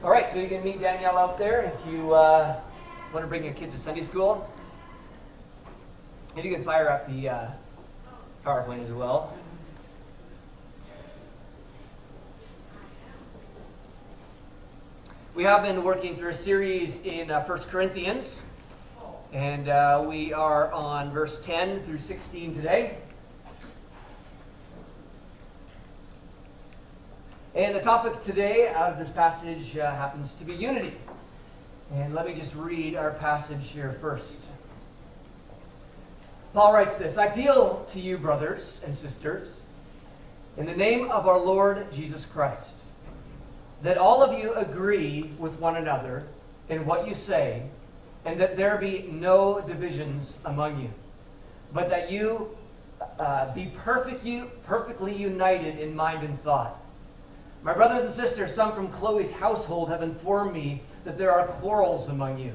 All right, so you can meet Danielle out there if you uh, want to bring your kids to Sunday school. And you can fire up the uh, PowerPoint as well. We have been working through a series in uh, 1 Corinthians, and uh, we are on verse 10 through 16 today. And the topic today of this passage uh, happens to be unity. And let me just read our passage here first. Paul writes this I appeal to you, brothers and sisters, in the name of our Lord Jesus Christ, that all of you agree with one another in what you say, and that there be no divisions among you, but that you uh, be perfect, you, perfectly united in mind and thought. My brothers and sisters, some from Chloe's household have informed me that there are quarrels among you.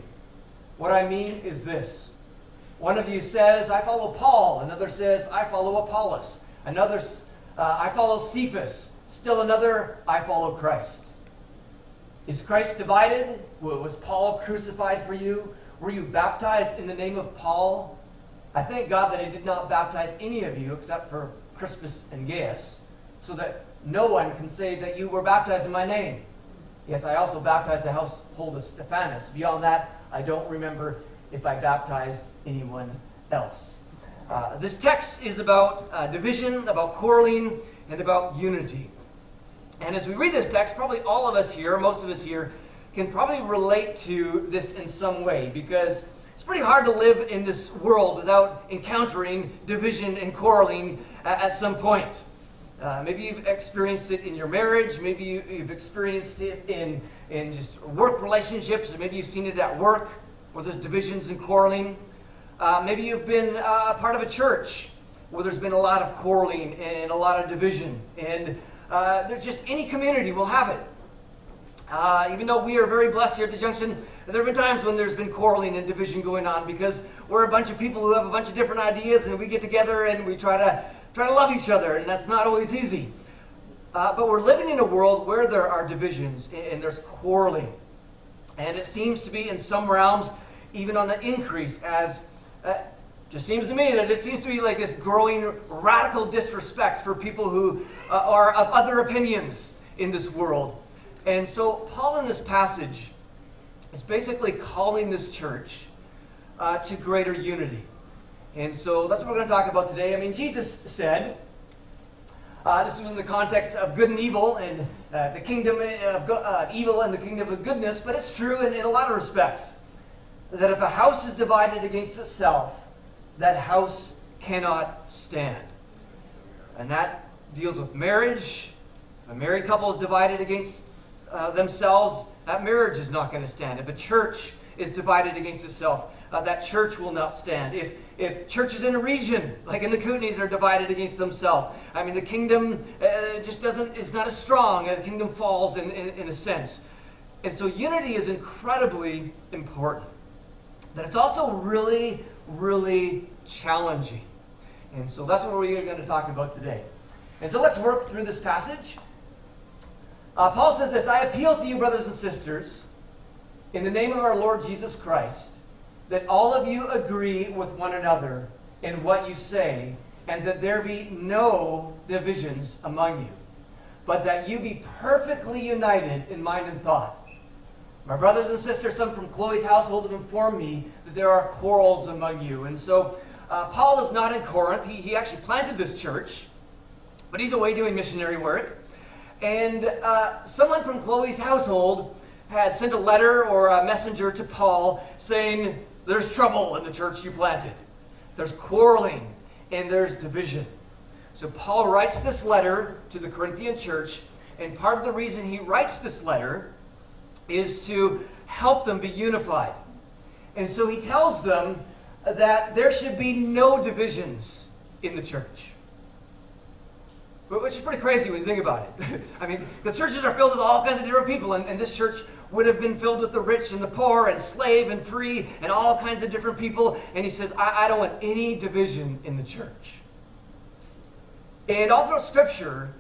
What I mean is this one of you says, I follow Paul. Another says, I follow Apollos. Another, uh, I follow Cephas. Still another, I follow Christ. Is Christ divided? Was Paul crucified for you? Were you baptized in the name of Paul? I thank God that I did not baptize any of you except for Crispus and Gaius, so that no one can say that you were baptized in my name. Yes, I also baptized the household of Stephanas. Beyond that, I don't remember if I baptized anyone else. Uh, this text is about uh, division, about quarreling, and about unity. And as we read this text, probably all of us here, most of us here, can probably relate to this in some way because it's pretty hard to live in this world without encountering division and quarreling at, at some point. Uh, maybe you've experienced it in your marriage. Maybe you, have experienced it in, in just work relationships. Or maybe you've seen it at work where there's divisions and quarreling. Uh, maybe you've been uh, part of a church where there's been a lot of quarreling and a lot of division. And uh, there's just any community will have it. Uh, even though we are very blessed here at the Junction, there have been times when there's been quarreling and division going on because we're a bunch of people who have a bunch of different ideas and we get together and we try to try to love each other, and that's not always easy. Uh, but we're living in a world where there are divisions and there's quarreling. And it seems to be in some realms even on the increase as uh, just seems to me that it seems to be like this growing radical disrespect for people who uh, are of other opinions in this world. And so Paul in this passage is basically calling this church uh, to greater unity. And so that's what we're going to talk about today. I mean, Jesus said, uh, this was in the context of good and evil and uh, the kingdom of uh, evil and the kingdom of goodness, but it's true in, in a lot of respects that if a house is divided against itself, that house cannot stand. And that deals with marriage. If a married couple is divided against uh, themselves, that marriage is not going to stand. If a church is divided against itself, uh, that church will not stand. If if churches in a region, like in the Kootenays, are divided against themselves, I mean, the kingdom uh, just doesn't, is not as strong. The kingdom falls in, in, in a sense. And so unity is incredibly important. But it's also really, really challenging. And so that's what we're going to talk about today. And so let's work through this passage. Uh, Paul says this I appeal to you, brothers and sisters, in the name of our Lord Jesus Christ that all of you agree with one another in what you say, and that there be no divisions among you, but that you be perfectly united in mind and thought. My brothers and sisters, some from Chloe's household have informed me that there are quarrels among you. And so uh, Paul is not in Corinth. He, he actually planted this church, but he's away doing missionary work. And uh, someone from Chloe's household had sent a letter or a messenger to Paul saying, there's trouble in the church you planted. There's quarreling and there's division. So Paul writes this letter to the Corinthian church, and part of the reason he writes this letter is to help them be unified. And so he tells them that there should be no divisions in the church. Which is pretty crazy when you think about it. I mean, the churches are filled with all kinds of different people, and, and this church would have been filled with the rich and the poor and slave and free and all kinds of different people. And he says, I, I don't want any division in the church. And all through Scripture,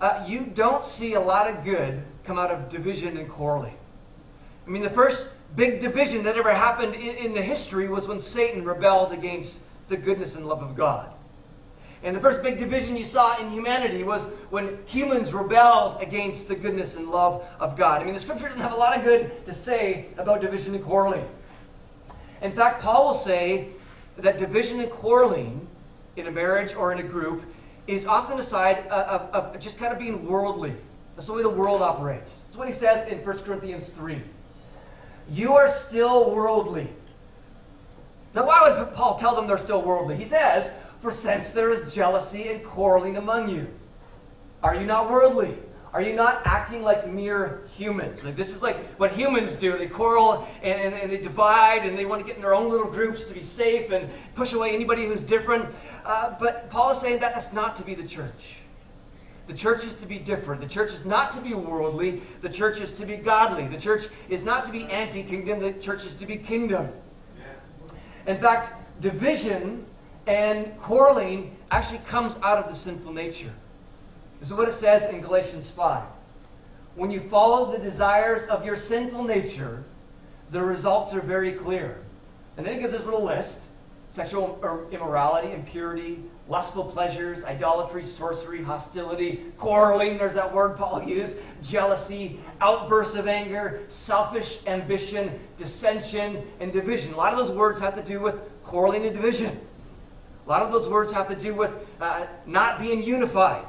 uh, you don't see a lot of good come out of division and quarreling. I mean, the first big division that ever happened in, in the history was when Satan rebelled against the goodness and love of God. And the first big division you saw in humanity was when humans rebelled against the goodness and love of God. I mean, the scripture doesn't have a lot of good to say about division and quarreling. In fact, Paul will say that division and quarreling in a marriage or in a group is often a side of, of, of just kind of being worldly. That's the way the world operates. That's what he says in 1 Corinthians 3. You are still worldly. Now, why would Paul tell them they're still worldly? He says, For since there is jealousy and quarreling among you, are you not worldly? Are you not acting like mere humans? Like this is like what humans do. They quarrel and, and, they divide and they want to get in their own little groups to be safe and push away anybody who's different. Uh, but Paul is saying that that's not to be the church. The church is to be different. The church is not to be worldly. The church is to be godly. The church is not to be anti kingdom. The church is to be kingdom. In fact, division and quarreling actually comes out of the sinful nature. This is what it says in Galatians 5. When you follow the desires of your sinful nature, the results are very clear. And then it gives us a little list sexual immorality, impurity, lustful pleasures, idolatry, sorcery, hostility, quarreling, there's that word Paul used, jealousy, outbursts of anger, selfish ambition, dissension, and division. A lot of those words have to do with quarreling and division. A lot of those words have to do with uh, not being unified.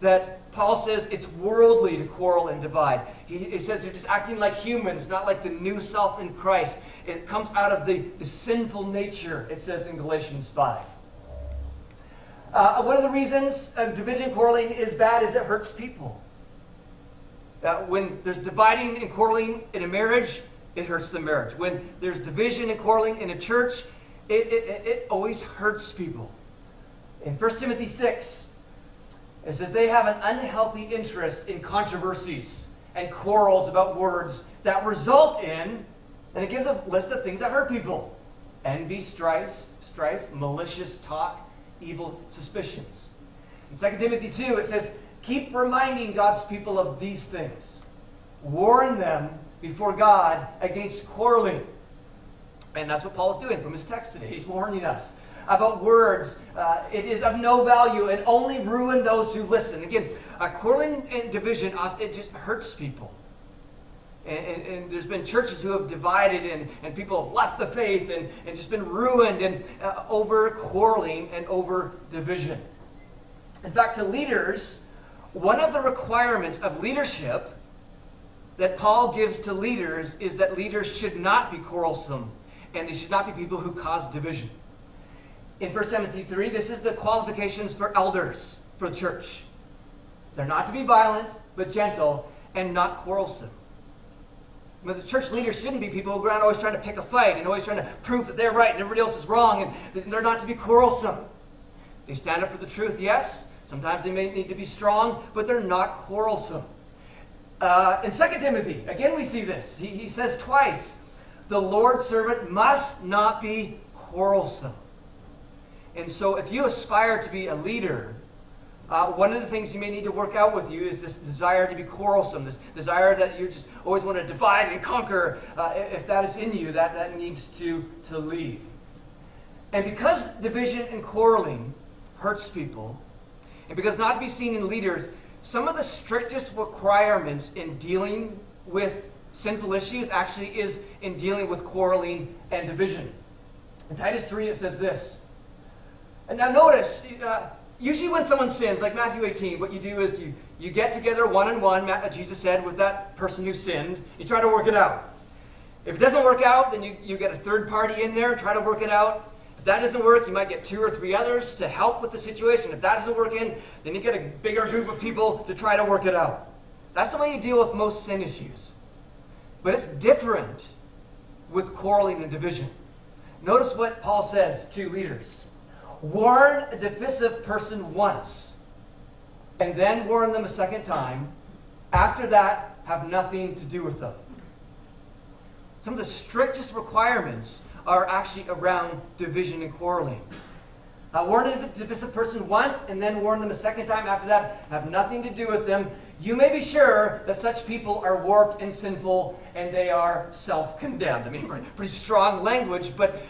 That Paul says it's worldly to quarrel and divide. He, he says you're just acting like humans, not like the new self in Christ. It comes out of the, the sinful nature, it says in Galatians 5. Uh, one of the reasons division and quarreling is bad is it hurts people. Uh, when there's dividing and quarreling in a marriage, it hurts the marriage. When there's division and quarreling in a church, it, it, it always hurts people. In 1 Timothy 6, it says they have an unhealthy interest in controversies and quarrels about words that result in, and it gives a list of things that hurt people envy, strife, strife, malicious talk, evil suspicions. In 2 Timothy 2, it says, Keep reminding God's people of these things. Warn them before God against quarreling. And that's what Paul is doing from his text today. He's warning us about words. Uh, it is of no value and only ruin those who listen. Again, uh, quarreling and division, it just hurts people. And, and, and, there's been churches who have divided and, and people have left the faith and, and just been ruined and uh, over quarreling and over division. In fact, to leaders, one of the requirements of leadership that Paul gives to leaders is that leaders should not be quarrelsome and they should not be people who cause division. In 1 Timothy 3, this is the qualifications for elders for the church. They're not to be violent, but gentle, and not quarrelsome. But the church leaders shouldn't be people who are always trying to pick a fight and always trying to prove that they're right and everybody else is wrong, and they're not to be quarrelsome. They stand up for the truth, yes. Sometimes they may need to be strong, but they're not quarrelsome. Uh, in 2 Timothy, again we see this. He, he says twice, the Lord's servant must not be quarrelsome. And so if you aspire to be a leader, uh, one of the things you may need to work out with you is this desire to be quarrelsome, this desire that you just always want to divide and conquer. Uh, if that is in you, that, that needs to, to leave. And because division and quarreling hurts people, and because not to be seen in leaders, some of the strictest requirements in dealing with sinful issues actually is in dealing with quarreling and division. In Titus 3, it says this. And now notice, uh, usually when someone sins, like Matthew 18, what you do is you, you get together one on one, Jesus said, with that person who sinned. You try to work it out. If it doesn't work out, then you, you get a third party in there, and try to work it out. If that doesn't work, you might get two or three others to help with the situation. If that doesn't work in, then you get a bigger group of people to try to work it out. That's the way you deal with most sin issues. But it's different with quarreling and division. Notice what Paul says to leaders warn a divisive person once, and then warn them a second time. After that, have nothing to do with them. Some of the strictest requirements are actually around division and quarreling. Uh, warn a divisive person once and then warn them a second time after that. Have nothing to do with them. You may be sure that such people are warped and sinful and they are self condemned. I mean, pretty strong language, but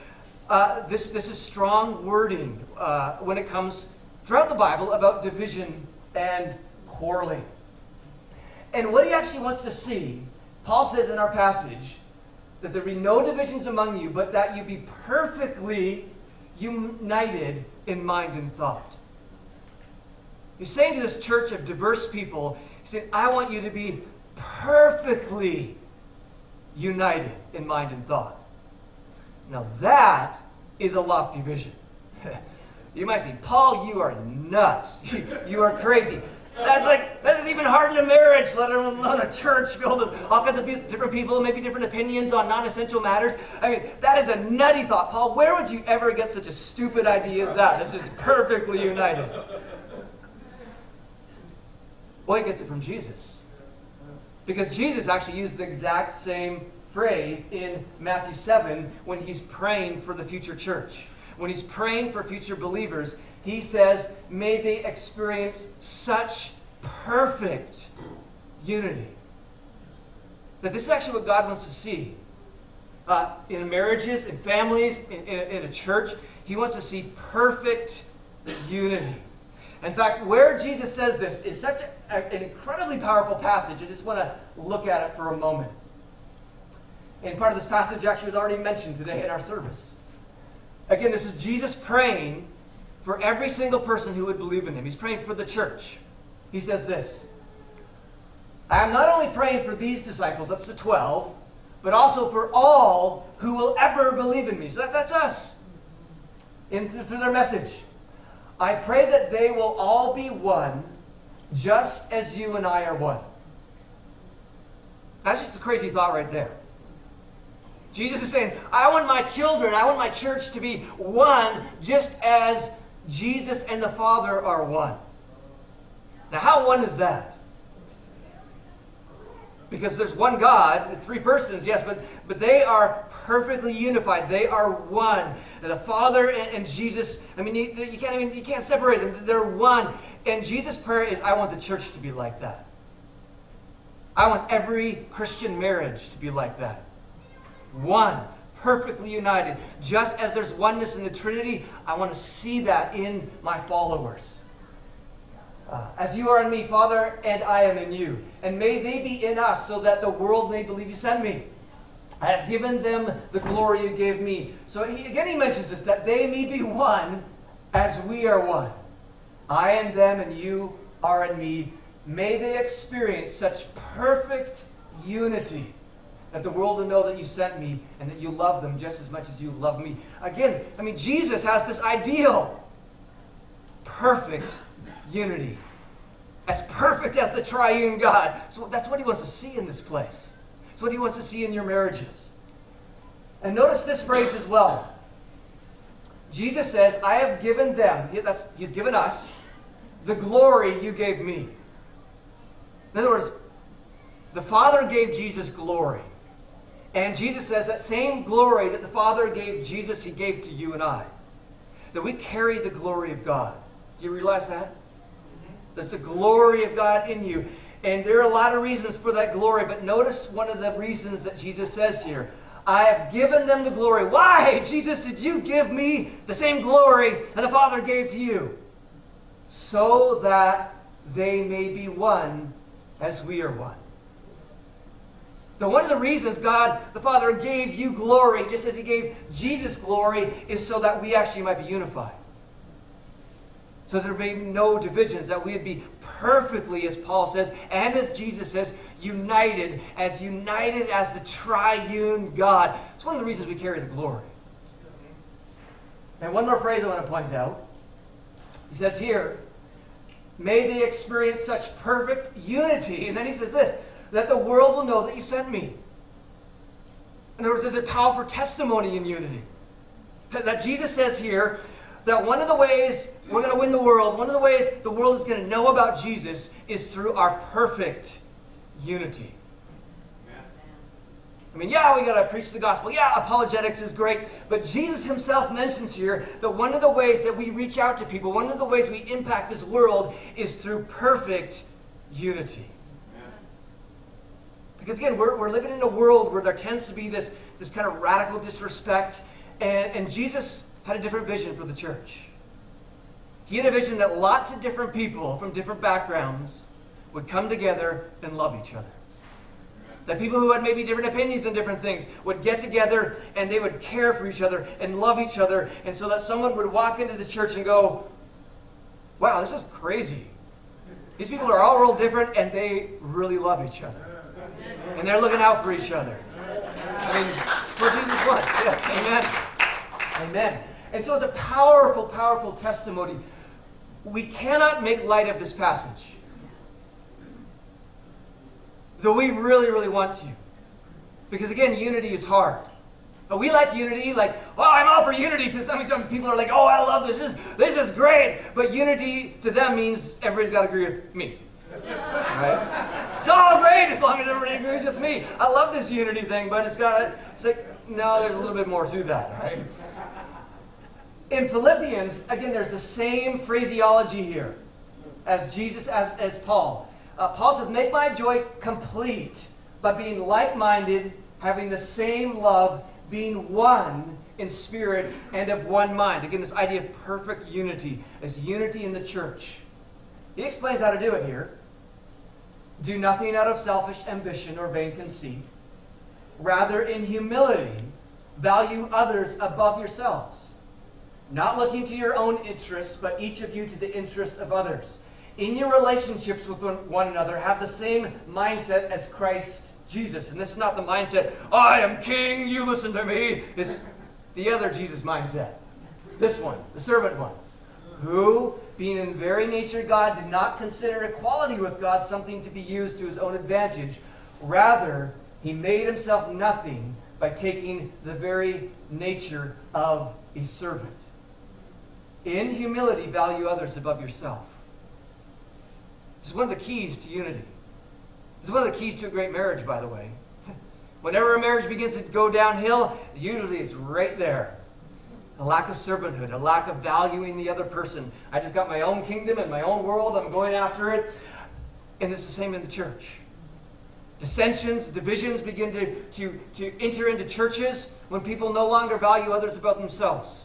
uh, this, this is strong wording uh, when it comes throughout the Bible about division and quarreling. And what he actually wants to see, Paul says in our passage, that there be no divisions among you, but that you be perfectly united in mind and thought. He's saying to this church of diverse people, he said, I want you to be perfectly united in mind and thought. Now that is a lofty vision. you might say, Paul, you are nuts. you are crazy. That's like, that is even hard in a marriage, let alone a church filled with all kinds of different people, maybe different opinions on non essential matters. I mean, that is a nutty thought. Paul, where would you ever get such a stupid idea as that? This is perfectly united. Well, he gets it from Jesus. Because Jesus actually used the exact same phrase in Matthew 7 when he's praying for the future church. When he's praying for future believers, he says, May they experience such perfect unity. That this is actually what God wants to see. Uh, in marriages, in families, in, in, in a church, he wants to see perfect unity. In fact, where Jesus says this is such a, an incredibly powerful passage. I just want to look at it for a moment. And part of this passage actually was already mentioned today in our service. Again, this is Jesus praying for every single person who would believe in him. He's praying for the church. He says this I am not only praying for these disciples, that's the 12, but also for all who will ever believe in me. So that, that's us in, through their message. I pray that they will all be one, just as you and I are one. That's just a crazy thought right there. Jesus is saying, I want my children, I want my church to be one, just as Jesus and the Father are one. Now, how one is that? Because there's one God, three persons, yes, but, but they are perfectly unified. They are one. The Father and, and Jesus, I mean, you, you, can't even, you can't separate them. They're one. And Jesus' prayer is, I want the church to be like that. I want every Christian marriage to be like that. One perfectly united. Just as there's oneness in the Trinity, I want to see that in my followers. As you are in me, Father, and I am in you. And may they be in us, so that the world may believe you sent me. I have given them the glory you gave me. So he, again, he mentions this that they may be one as we are one. I and them, and you are in me. May they experience such perfect unity that the world will know that you sent me and that you love them just as much as you love me. Again, I mean, Jesus has this ideal perfect unity. As perfect as the triune God. So that's what he wants to see in this place. It's what he wants to see in your marriages. And notice this phrase as well. Jesus says, I have given them, that's, he's given us, the glory you gave me. In other words, the Father gave Jesus glory. And Jesus says that same glory that the Father gave Jesus, He gave to you and I. That we carry the glory of God. Do you realize that? That's the glory of God in you. And there are a lot of reasons for that glory, but notice one of the reasons that Jesus says here. I have given them the glory. Why, Jesus, did you give me the same glory that the Father gave to you? So that they may be one as we are one. Now, one of the reasons God the Father gave you glory, just as He gave Jesus glory, is so that we actually might be unified. So there may be no divisions, that we would be perfectly, as Paul says, and as Jesus says, united, as united as the triune God. It's one of the reasons we carry the glory. And one more phrase I want to point out. He says here, may they experience such perfect unity. And then he says this that the world will know that you sent me. In other words, there's a powerful testimony in unity. That Jesus says here that one of the ways we're going to win the world, one of the ways the world is going to know about Jesus is through our perfect unity. I mean, yeah, we got to preach the gospel. Yeah, apologetics is great. But Jesus himself mentions here that one of the ways that we reach out to people, one of the ways we impact this world is through perfect unity. Because again, we're, we're living in a world where there tends to be this, this kind of radical disrespect, and, and Jesus had a different vision for the church. He had a vision that lots of different people from different backgrounds would come together and love each other. That people who had maybe different opinions on different things would get together and they would care for each other and love each other. And so that someone would walk into the church and go, wow, this is crazy. These people are all real different and they really love each other. And they're looking out for each other. I mean, what Jesus wants. Yes, amen. Amen. And so it's a powerful, powerful testimony. We cannot make light of this passage. Though we really, really want to. Because again, unity is hard. But we like unity, like, oh, I'm all for unity. Because sometimes people are like, oh, I love this. This is, this is great. But unity to them means everybody's got to agree with me. Right? It's all great as long as everybody agrees with me. I love this unity thing, but it's got it's like, no, there's a little bit more to that, right? In Philippians, again, there's the same phraseology here as Jesus, as, as Paul. Uh, Paul says, Make my joy complete by being like minded, having the same love, being one in spirit and of one mind. Again, this idea of perfect unity, as unity in the church. He explains how to do it here. Do nothing out of selfish ambition or vain conceit. Rather, in humility, value others above yourselves. Not looking to your own interests, but each of you to the interests of others in your relationships with one another, have the same mindset as Christ Jesus. And this is not the mindset, I am king, you listen to me. It's the other Jesus mindset. This one, the servant one, who, being in very nature God, did not consider equality with God something to be used to his own advantage. Rather, he made himself nothing by taking the very nature of a servant. In humility, value others above yourself. This is one of the keys to unity. Is one of the keys to a great marriage, by the way. Whenever a marriage begins to go downhill, usually it's right there. A lack of servanthood, a lack of valuing the other person. I just got my own kingdom and my own world, I'm going after it. And it's the same in the church. Dissensions, divisions begin to, to, to enter into churches when people no longer value others above themselves.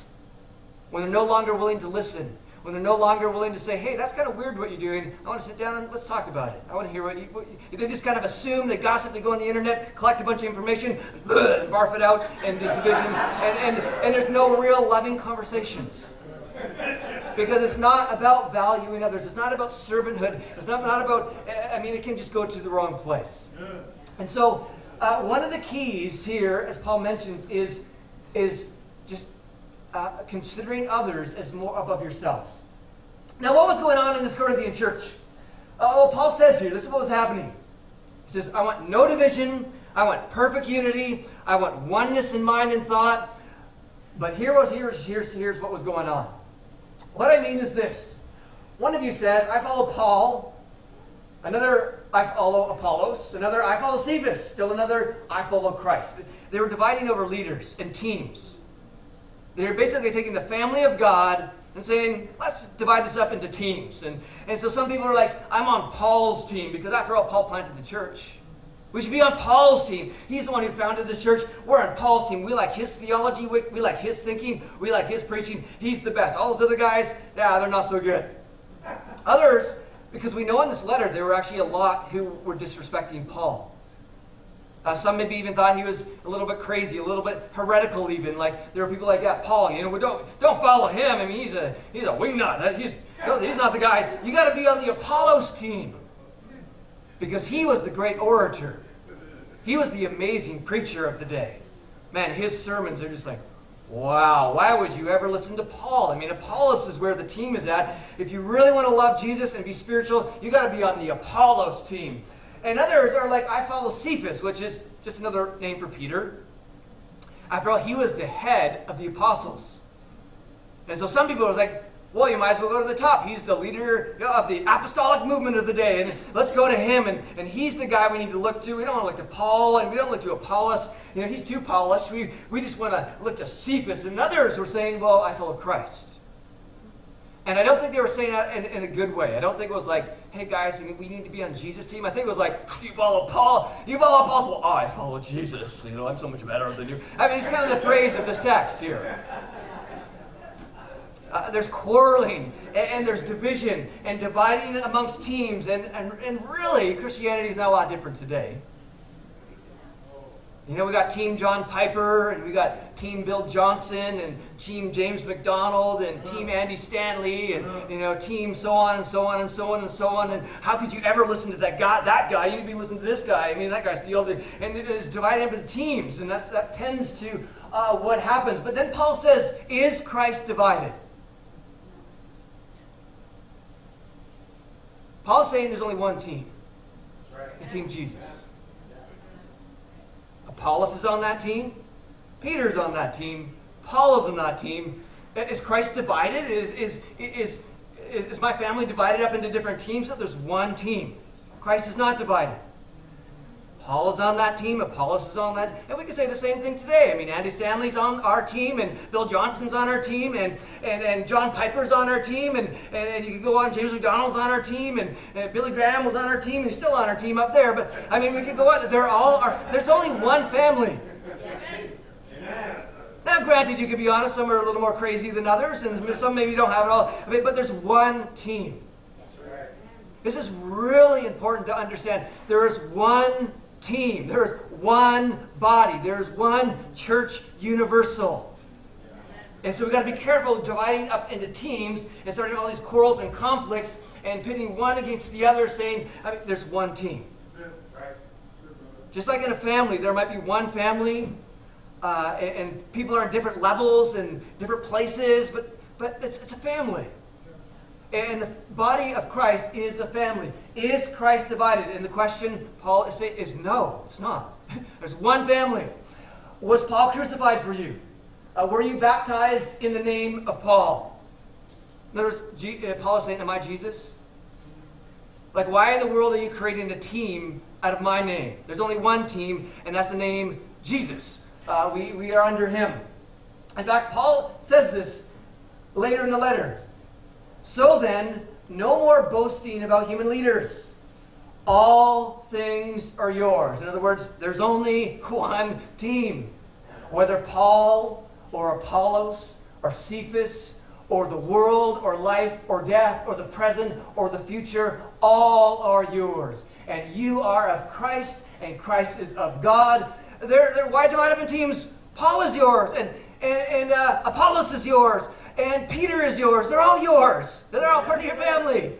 When they're no longer willing to listen when they're no longer willing to say, hey, that's kind of weird what you're doing. I want to sit down and let's talk about it. I want to hear what you, what you they just kind of assume, they gossip, they go on the internet, collect a bunch of information, and barf it out, and there's division, and, and, and there's no real loving conversations. Because it's not about valuing others. It's not about servanthood. It's not, not about, I mean, it can just go to the wrong place. And so, uh, one of the keys here, as Paul mentions, is, is just uh, considering others as more above yourselves. Now, what was going on in this Corinthian church? Uh, well, Paul says here, this is what was happening. He says, I want no division. I want perfect unity. I want oneness in mind and thought. But here was here's, here's, here's what was going on. What I mean is this. One of you says, I follow Paul. Another, I follow Apollos. Another, I follow Cephas. Still another, I follow Christ. They were dividing over leaders and teams. They're basically taking the family of God and saying, let's divide this up into teams. And, and so some people are like, I'm on Paul's team because after all, Paul planted the church. We should be on Paul's team. He's the one who founded this church. We're on Paul's team. We like his theology. We, we like his thinking. We like his preaching. He's the best. All those other guys, yeah, they're not so good. Others, because we know in this letter there were actually a lot who were disrespecting Paul. Uh, some maybe even thought he was a little bit crazy, a little bit heretical even. Like there were people like that, Paul, you know, well, don't don't follow him. I mean, he's a he's a wingnut. He's he's not the guy. You got to be on the Apollos team because he was the great orator. He was the amazing preacher of the day. Man, his sermons are just like, wow, why would you ever listen to Paul? I mean, Apollos is where the team is at. If you really want to love Jesus and be spiritual, you got to be on the Apollos team. And others are like, I follow Cephas, which is just another name for Peter. After all, he was the head of the apostles. And so some people are like, well, you might as well go to the top. He's the leader of the apostolic movement of the day. And let's go to him. And, and he's the guy we need to look to. We don't want to look to Paul and we don't look to Apollos. You know, he's too polished. We, we just want to look to Cephas. And others were saying, well, I follow Christ. And I don't think they were saying that in, in, a good way. I don't think it was like, hey guys, we need to be on Jesus' team. I think it was like, you follow Paul, you follow Paul. Well, I follow Jesus. You know, I'm so much better than you. I mean, it's kind of the phrase of this text here. Uh, there's quarreling and, and, there's division and dividing amongst teams. And, and, and really, Christianity is not a lot different today. You know, we got Team John Piper, and we got Team Bill Johnson, and Team James MacDonald, and Team Andy Stanley, and you know, Team so on and so on and so on and so on. And how could you ever listen to that guy? That guy, you need to be listening to this guy. I mean, that guy's the old. And it is divided into teams, and that's that tends to uh, what happens. But then Paul says, "Is Christ divided?" Paul's saying there's only one team. It's Team Jesus. Apollos is on that team. Peter's on that team. Paul is on that team. Is Christ divided? Is, is, is, is, is my family divided up into different teams? There's one team. Christ is not divided. Paul is on that team, Apollos is on that, and we can say the same thing today. I mean, Andy Stanley's on our team, and Bill Johnson's on our team, and, and, and John Piper's on our team, and, and, and you can go on, James MacDonald's on our team, and, and Billy Graham was on our team, and he's still on our team up there, but I mean, we could go on, they're all, our, there's only one family. Now, granted, you could be honest, some are a little more crazy than others, and some maybe don't have it all, but there's one team. This is really important to understand. There is one team. There's one body. There's one church universal. And so we've got to be careful dividing up into teams and starting all these quarrels and conflicts and pitting one against the other, saying, I mean, there's one team. Just like in a family, there might be one family, uh, and, and, people are in different levels and different places, but, but it's, it's a family. And the body of Christ is a family. Is Christ divided? And the question, Paul is saying, is no, it's not. There's one family. Was Paul crucified for you? Uh, were you baptized in the name of Paul? Words, G- uh, Paul is saying, Am I Jesus? Like, why in the world are you creating a team out of my name? There's only one team, and that's the name Jesus. Uh, we, we are under him. In fact, Paul says this later in the letter. So then, no more boasting about human leaders. All things are yours. In other words, there's only one team. Whether Paul or Apollos or Cephas or the world or life or death or the present or the future, all are yours. And you are of Christ, and Christ is of God. They're, they're why divide up in teams? Paul is yours, and, and, and uh, Apollos is yours, and Peter is yours. They're all yours. They're all part of your family.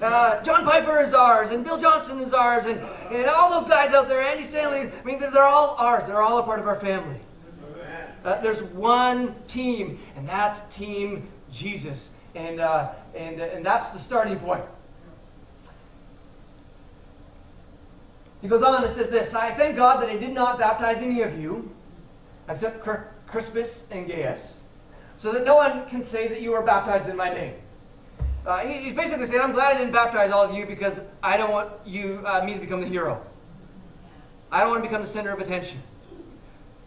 Uh, John Piper is ours, and Bill Johnson is ours, and, and all those guys out there, Andy Stanley, I mean, they're, they're all ours. They're all a part of our family. Uh, there's one team, and that's Team Jesus. And, uh, and, and that's the starting point. He goes on and says this I thank God that I did not baptize any of you except Crispus and Gaius so that no one can say that you were baptized in my name. Uh, he, he's basically saying, I'm glad I didn't baptize all of you because I don't want you, uh, me to become the hero. I don't want to become the center of attention.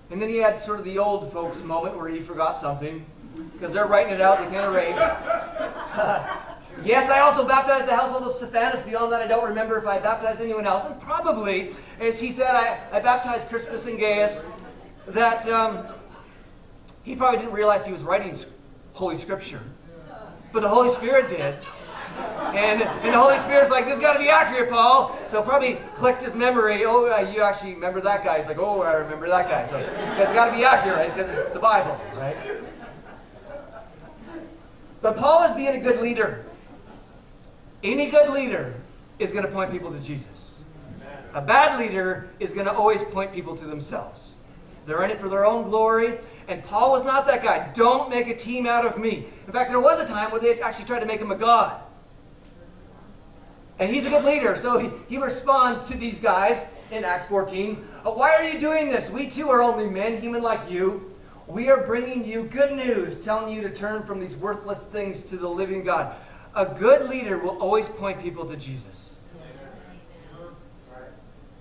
And then he had sort of the old folks moment where he forgot something because they're writing it out, they can't erase. yes, I also baptized the household of Stephanas. Beyond that, I don't remember if I baptized anyone else. And probably, as he said, I, I baptized Crispus and Gaius, that um, he probably didn't realize he was writing Holy Scripture. But the Holy Spirit did. And, and the Holy Spirit's like, this got to be accurate, Paul. So probably clicked his memory. Oh, uh, you actually remember that guy. He's like, oh, I remember that guy. So it's got to be accurate because it's the Bible, right? But Paul is being a good leader. Any good leader is going to point people to Jesus. A bad leader is going to always point people to themselves. They're in it for their own glory. And Paul was not that guy. Don't make a team out of me. In fact, there was a time where they actually tried to make him a god. And he's a good leader, so he, he responds to these guys in Acts 14. Oh, why are you doing this? We too are only men, human like you. We are bringing you good news, telling you to turn from these worthless things to the living God. A good leader will always point people to Jesus.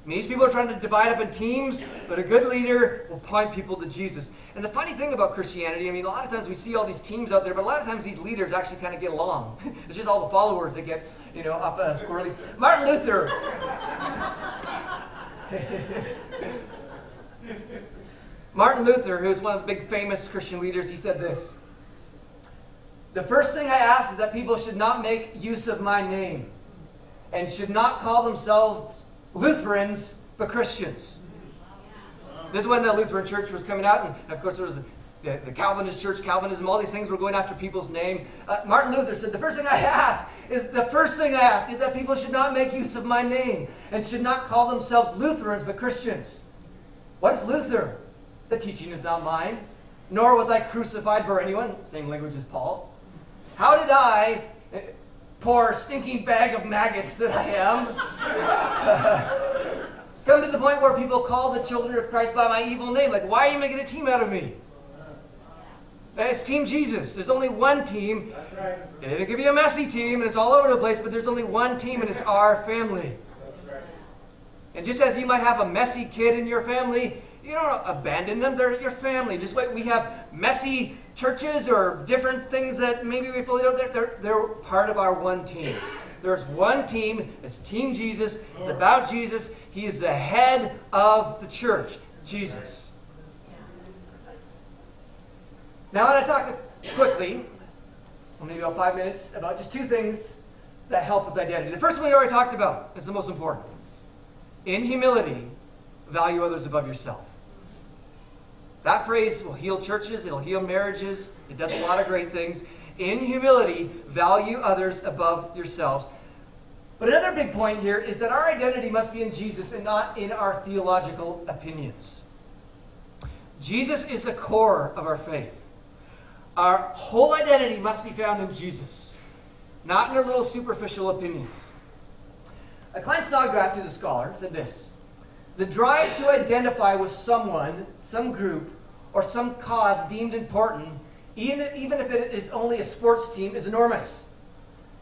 These people are trying to divide up in teams, but a good leader will point people to Jesus. And the funny thing about Christianity, I mean, a lot of times we see all these teams out there, but a lot of times these leaders actually kind of get along. it's just all the followers that get, you know, up uh, squirrely. Martin Luther. Martin Luther, who's one of the big famous Christian leaders, he said this The first thing I ask is that people should not make use of my name and should not call themselves Lutherans, but Christians. This is when the Lutheran Church was coming out, and of course there was the, the Calvinist Church, Calvinism, all these things were going after people's name. Uh, Martin Luther said, The first thing I ask is the first thing I ask is that people should not make use of my name and should not call themselves Lutherans, but Christians. What is Luther? The teaching is not mine, nor was I crucified for anyone. Same language as Paul. How did I, poor stinking bag of maggots that I am, come to the point where people call the children of Christ by my evil name? Like, why are you making a team out of me? It's Team Jesus. There's only one team. That's right. They didn't give you a messy team, and it's all over the place, but there's only one team, and it's our family. That's right. And just as you might have a messy kid in your family, you don't abandon them. They're your family. Just like we have messy churches or different things that maybe we fully don't, they're, they're, part of our one team. There's one team. It's Team Jesus. It's about Jesus. He is the head of the church, Jesus. Now, I want to talk quickly, maybe about five minutes, about just two things that help with identity. The first one we already talked about is the most important. In humility, value others above yourself. That phrase will heal churches, it'll heal marriages, it does a lot of great things. In humility, value others above yourselves. But another big point here is that our identity must be in Jesus and not in our theological opinions. Jesus is the core of our faith. Our whole identity must be found in Jesus, not in our little superficial opinions. A Klyne Snodgrass, who's a scholar, said this The drive to identify with someone, some group, or some cause deemed important, even, even if it is only a sports team, is enormous.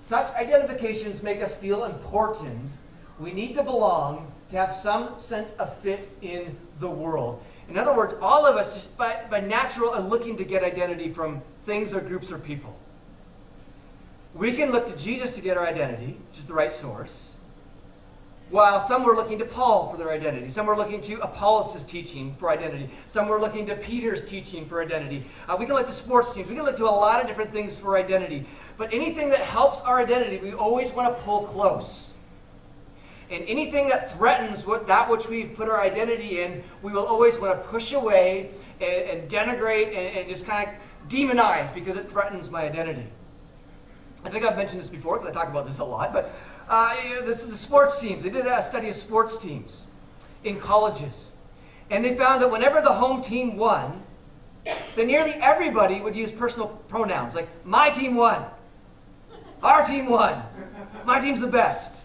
Such identifications make us feel important. We need to belong to have some sense of fit in the world. In other words, all of us, just by, by natural, are looking to get identity from things or groups or people. We can look to Jesus to get our identity, which is the right source, while some were looking to Paul for their identity. Some were looking to Apollos' teaching for identity. Some were looking to Peter's teaching for identity. Uh, we can look to sports teams. We can look to a lot of different things for identity. But anything that helps our identity, we always want to pull close. And anything that threatens what, that which we've put our identity in, we will always want to push away and, and denigrate and, and just kind of demonize because it threatens my identity. I think I've mentioned this before because I talk about this a lot, but uh, is the sports teams. They did a study of sports teams in colleges. And they found that whenever the home team won, then nearly everybody would use personal pronouns like, my team won, our team won, my team's the best.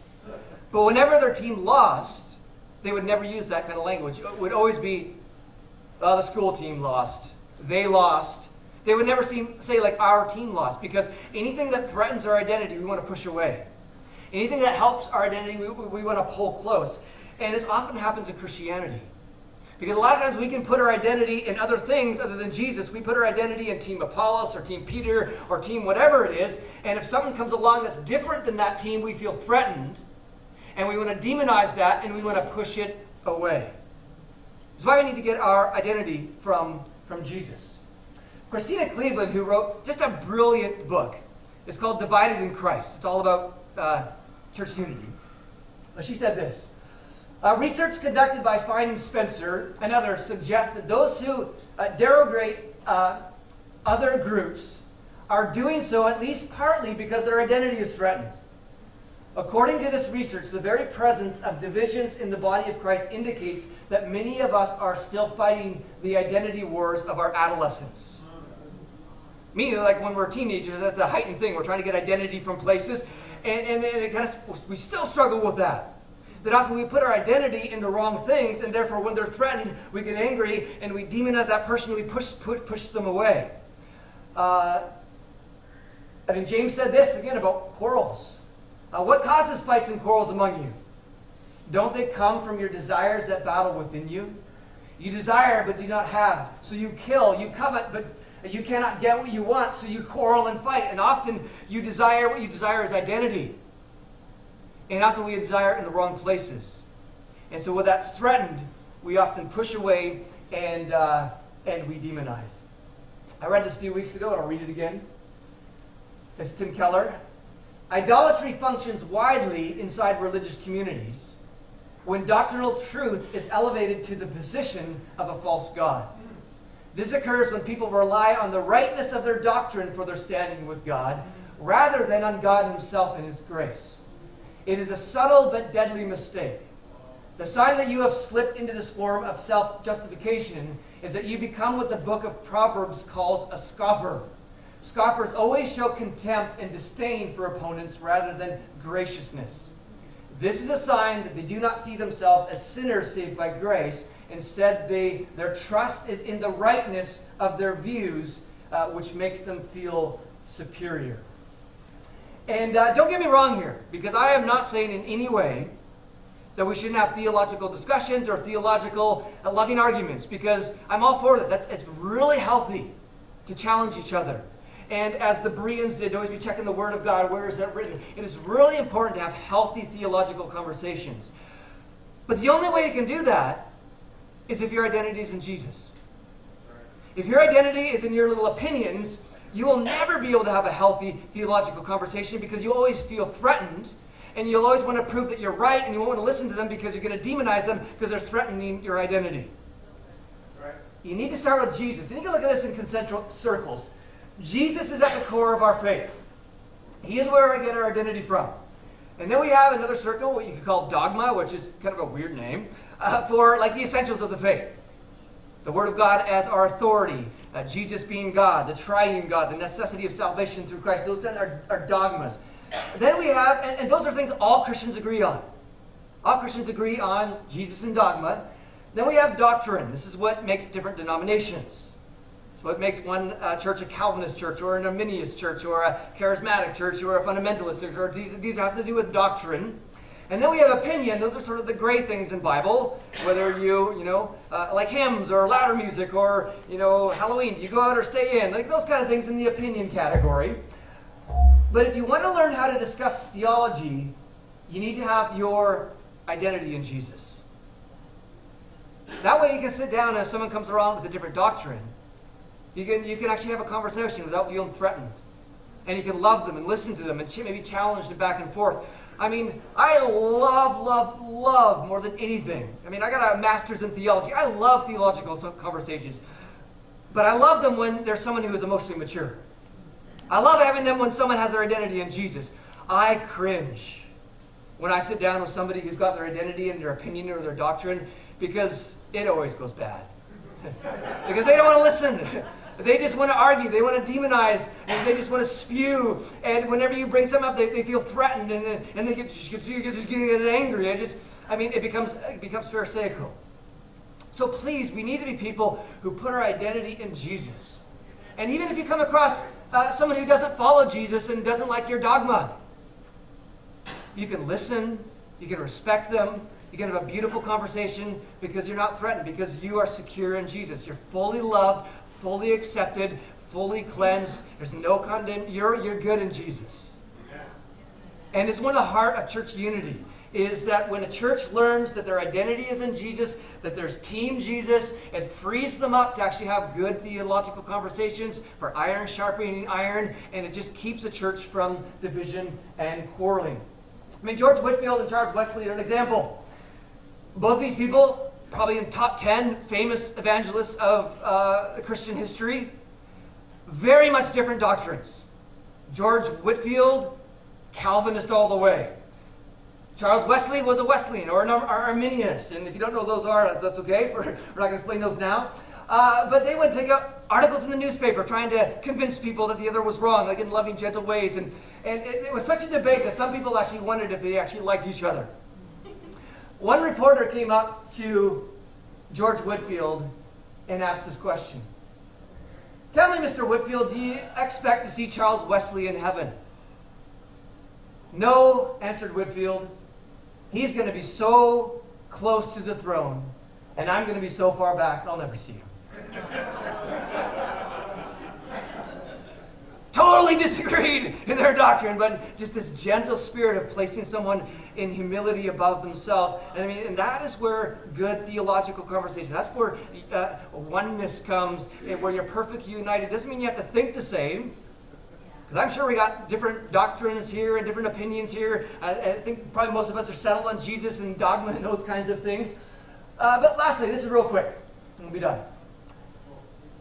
But whenever their team lost, they would never use that kind of language. It would always be, oh, the school team lost. They lost. They would never seem, say, like, our team lost, because anything that threatens our identity, we want to push away. Anything that helps our identity, we, we want to pull close. And this often happens in Christianity. Because a lot of times we can put our identity in other things other than Jesus. We put our identity in Team Apollos or Team Peter or Team whatever it is. And if someone comes along that's different than that team, we feel threatened and we want to demonize that and we want to push it away. That's why we need to get our identity from, from Jesus. Christina Cleveland, who wrote just a brilliant book, it's called Divided in Christ. It's all about uh, church unity. But she said this uh, Research conducted by Fein and Spencer and others suggests that those who uh, derogate uh, other groups are doing so at least partly because their identity is threatened. According to this research, the very presence of divisions in the body of Christ indicates that many of us are still fighting the identity wars of our adolescence. Meaning, like when we're teenagers, that's a heightened thing. We're trying to get identity from places, and, and, and it kind of, we still struggle with that. That often we put our identity in the wrong things, and therefore, when they're threatened, we get angry and we demonize that person and we push, push, push them away. Uh, I mean, James said this again about quarrels. Uh, what causes fights and quarrels among you? Don't they come from your desires that battle within you? You desire but do not have, so you kill. You covet but you cannot get what you want, so you quarrel and fight. And often you desire what you desire is identity. And often we desire in the wrong places. And so when that's threatened, we often push away and, uh, and we demonize. I read this a few weeks ago, and I'll read it again. It's Tim Keller. Idolatry functions widely inside religious communities when doctrinal truth is elevated to the position of a false God. This occurs when people rely on the rightness of their doctrine for their standing with God rather than on God Himself and His grace. It is a subtle but deadly mistake. The sign that you have slipped into this form of self justification is that you become what the book of Proverbs calls a scoffer. Scoffers always show contempt and disdain for opponents rather than graciousness. This is a sign that they do not see themselves as sinners saved by grace. Instead, they, their trust is in the rightness of their views, uh, which makes them feel superior. And uh, don't get me wrong here, because I am not saying in any way that we shouldn't have theological discussions or theological uh, loving arguments, because I'm all for that. That's, it's really healthy to challenge each other. And as the Bereans did, always be checking the Word of God. Where is that written? It is really important to have healthy theological conversations. But the only way you can do that is if your identity is in Jesus. If your identity is in your little opinions, you will never be able to have a healthy theological conversation because you always feel threatened and you'll always want to prove that you're right and you won't want to listen to them because you're going to demonize them because they're threatening your identity. Right. You need to start with Jesus. You can look at this in concentric circles. Jesus is at the core of our faith. He is where we get our identity from. And then we have another circle, what you could call dogma, which is kind of a weird name, uh, for like the essentials of the faith. The Word of God as our authority, uh, Jesus being God, the triune God, the necessity of salvation through Christ. Those are, are dogmas. Then we have, and, and those are things all Christians agree on. All Christians agree on Jesus and dogma. Then we have doctrine. This is what makes different denominations. What makes one uh, church a Calvinist church or an Arminian church or a charismatic church or a fundamentalist church? Or these, these have to do with doctrine. And then we have opinion. Those are sort of the gray things in Bible. Whether you, you know, uh, like hymns or louder music or, you know, Halloween. Do you go out or stay in? Like those kind of things in the opinion category. But if you want to learn how to discuss theology, you need to have your identity in Jesus. That way you can sit down and if someone comes around with a different doctrine, you can, you can actually have a conversation without feeling threatened. And you can love them and listen to them and maybe challenge them back and forth. I mean, I love, love, love more than anything. I mean, I got a master's in theology. I love theological conversations. But I love them when there's someone who is emotionally mature. I love having them when someone has their identity in Jesus. I cringe when I sit down with somebody who's got their identity and their opinion or their doctrine because it always goes bad. because they don't want to listen. They just want to argue. They want to demonize. And they just want to spew. And whenever you bring something up, they, they feel threatened and, and they get, just get angry. I just, I mean, it becomes, it becomes pharisaical. So please, we need to be people who put our identity in Jesus. And even if you come across uh, someone who doesn't follow Jesus and doesn't like your dogma, you can listen, you can respect them, you can have a beautiful conversation because you're not threatened, because you are secure in Jesus. You're fully loved, fully accepted, fully cleansed. There's no condemn. You're, you're good in Jesus. And it's one of the heart of church unity is that when a church learns that their identity is in Jesus, that there's Team Jesus, it frees them up to actually have good theological conversations for iron sharpening iron, and it just keeps the church from division and quarreling. I mean, George Whitefield and Charles Wesley are an example. Both these people, probably in top 10 famous evangelists of uh, Christian history, very much different doctrines. George Whitefield, Calvinist all the way. Charles Wesley was a Wesleyan or an Ar- Arminianist, and if you don't know those are, that's okay. We're, we're not going to explain those now. Uh, but they would take up articles in the newspaper trying to convince people that the other was wrong, like in loving, gentle ways. And, and it, it was such a debate that some people actually wondered if they actually liked each other. One reporter came up to George Whitefield and asked this question Tell me, Mr. Whitefield, do you expect to see Charles Wesley in heaven? No, answered Whitefield. He's going to be so close to the throne, and I'm going to be so far back, I'll never see him. totally disagreed in their doctrine, but just this gentle spirit of placing someone in humility above themselves. And I mean, and that is where good theological conversation, that's where uh, oneness comes, and where you're perfectly united. Doesn't mean you have to think the same. Because I'm sure we got different doctrines here and different opinions here. I, I, think probably most of us are settled on Jesus and dogma and those kinds of things. Uh, but lastly, this is real quick, we'll be done.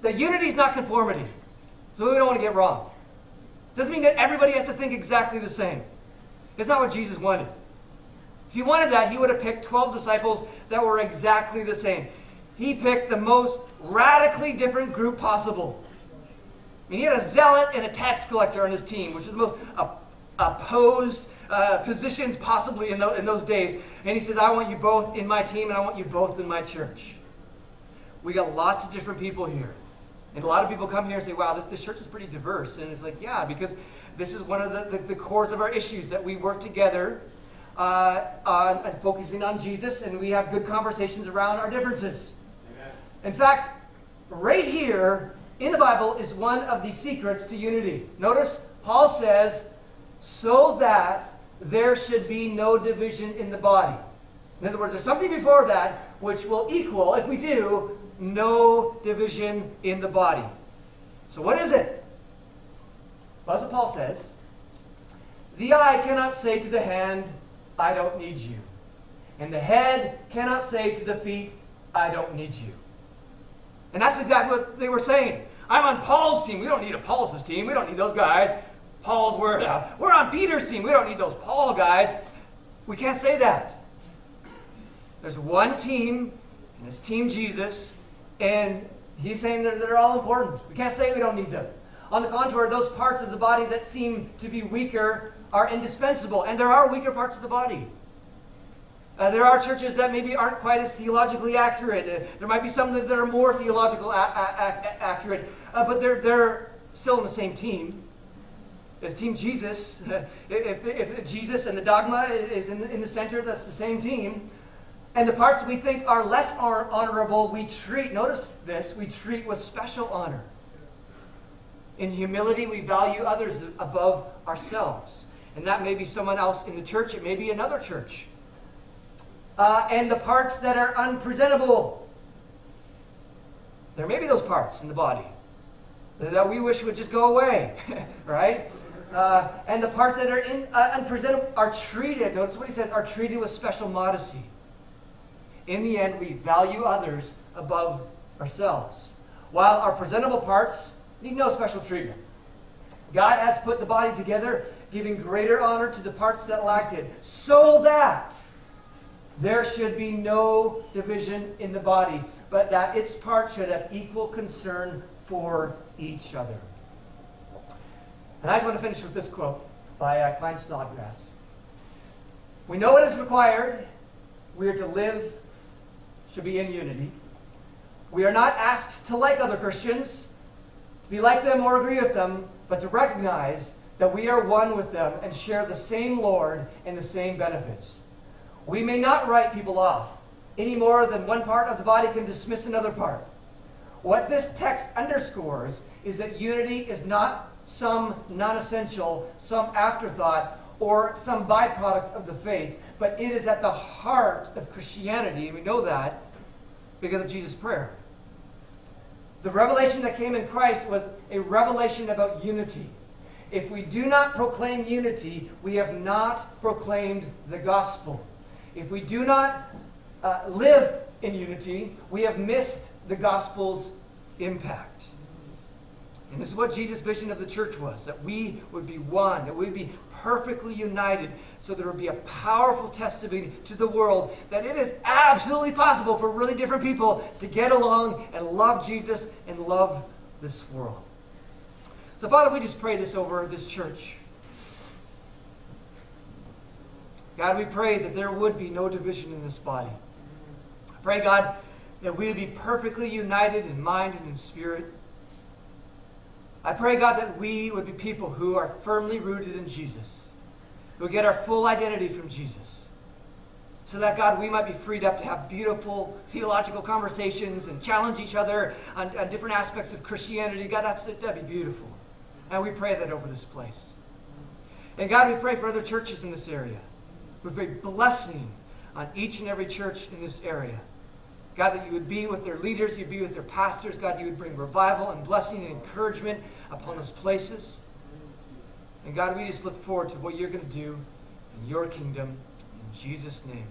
The unity is not conformity. So we don't want to get wrong. Doesn't mean that everybody has to think exactly the same. It's not what Jesus wanted. If he wanted that, he would have picked 12 disciples that were exactly the same. He picked the most radically different group possible. I mean, he had a zealot and a tax collector on his team, which is the most opposed uh, positions possibly in, the, in those days. And he says, I want you both in my team and I want you both in my church. We got lots of different people here. And a lot of people come here and say, wow, this, this church is pretty diverse. And it's like, yeah, because this is one of the, the, the cores of our issues that we work together uh, on, on, focusing on Jesus and we have good conversations around our differences. Amen. In fact, right here in the Bible is one of the secrets to unity. Notice Paul says, so that there should be no division in the body. In other words, there's something before that which will equal, if we do, no division in the body. So, what is it? Well, as Paul says, the eye cannot say to the hand, I don't need you. And the head cannot say to the feet, I don't need you. And that's exactly what they were saying. I'm on Paul's team. We don't need Apollos' team. We don't need those guys. Paul's word. Uh, we're on Peter's team. We don't need those Paul guys. We can't say that. There's one team, and it's Team Jesus, and he's saying that they're all important. We can't say we don't need them. On the contrary, those parts of the body that seem to be weaker are indispensable. And there are weaker parts of the body. Uh, there are churches that maybe aren't quite as theologically accurate. Uh, there might be some that, that are more theologically accurate, uh, but they're, they're still in the same team. As Team Jesus, if, if, Jesus and the dogma is in the, in the center, that's the same team. And the parts we think are less honorable, we treat, notice this, we treat with special honor. In humility, we value others above ourselves. And that may be someone else in the church, it may be another church. Uh, and the parts that are unpresentable, there may be those parts in the body that we wish would just go away, right? Uh, and the parts that are in, uh, unpresentable are treated, notice what he says, are treated with special modesty. In the end, we value others above ourselves, while our presentable parts need no special treatment. God has put the body together, giving greater honor to the parts that lacked it, so that there should be no division in the body, but that its parts should have equal concern for each other. And I just want to finish with this quote by uh, Klyne Snodgrass. We know what is required. We are to live should be in unity. We are not asked to like other Christians, to be like them or agree with them, but to recognize that we are one with them and share the same Lord and the same benefits. We may not write people off any more than one part of the body can dismiss another part. What this text underscores is that unity is not some non essential, some afterthought, or some byproduct of the faith, but it is at the heart of Christianity, we know that because of Jesus' prayer. The revelation that came in Christ was a revelation about unity. If we do not proclaim unity, we have not proclaimed the gospel. If we do not uh, live in unity, we have missed the gospel's impact. And this is what Jesus' vision of the church was that we would be one, that we would be perfectly united, so there would be a powerful testimony to the world that it is absolutely possible for really different people to get along and love Jesus and love this world. So, Father, we just pray this over this church. God, we pray that there would be no division in this body. I pray, God, that we would be perfectly united in mind and in spirit. I pray, God, that we would be people who are firmly rooted in Jesus, who get our full identity from Jesus. So that, God, we might be freed up to have beautiful theological conversations and challenge each other on, on different aspects of Christianity. God, that's, that'd be beautiful. And we pray that over this place. And God, we pray for other churches in this area. We pray blessing on each and every church in this area. God, that you would be with their leaders, you'd be with their pastors. God, you would bring revival and blessing and encouragement upon those places. And God, we just look forward to what you're going to do in your kingdom. In Jesus' name.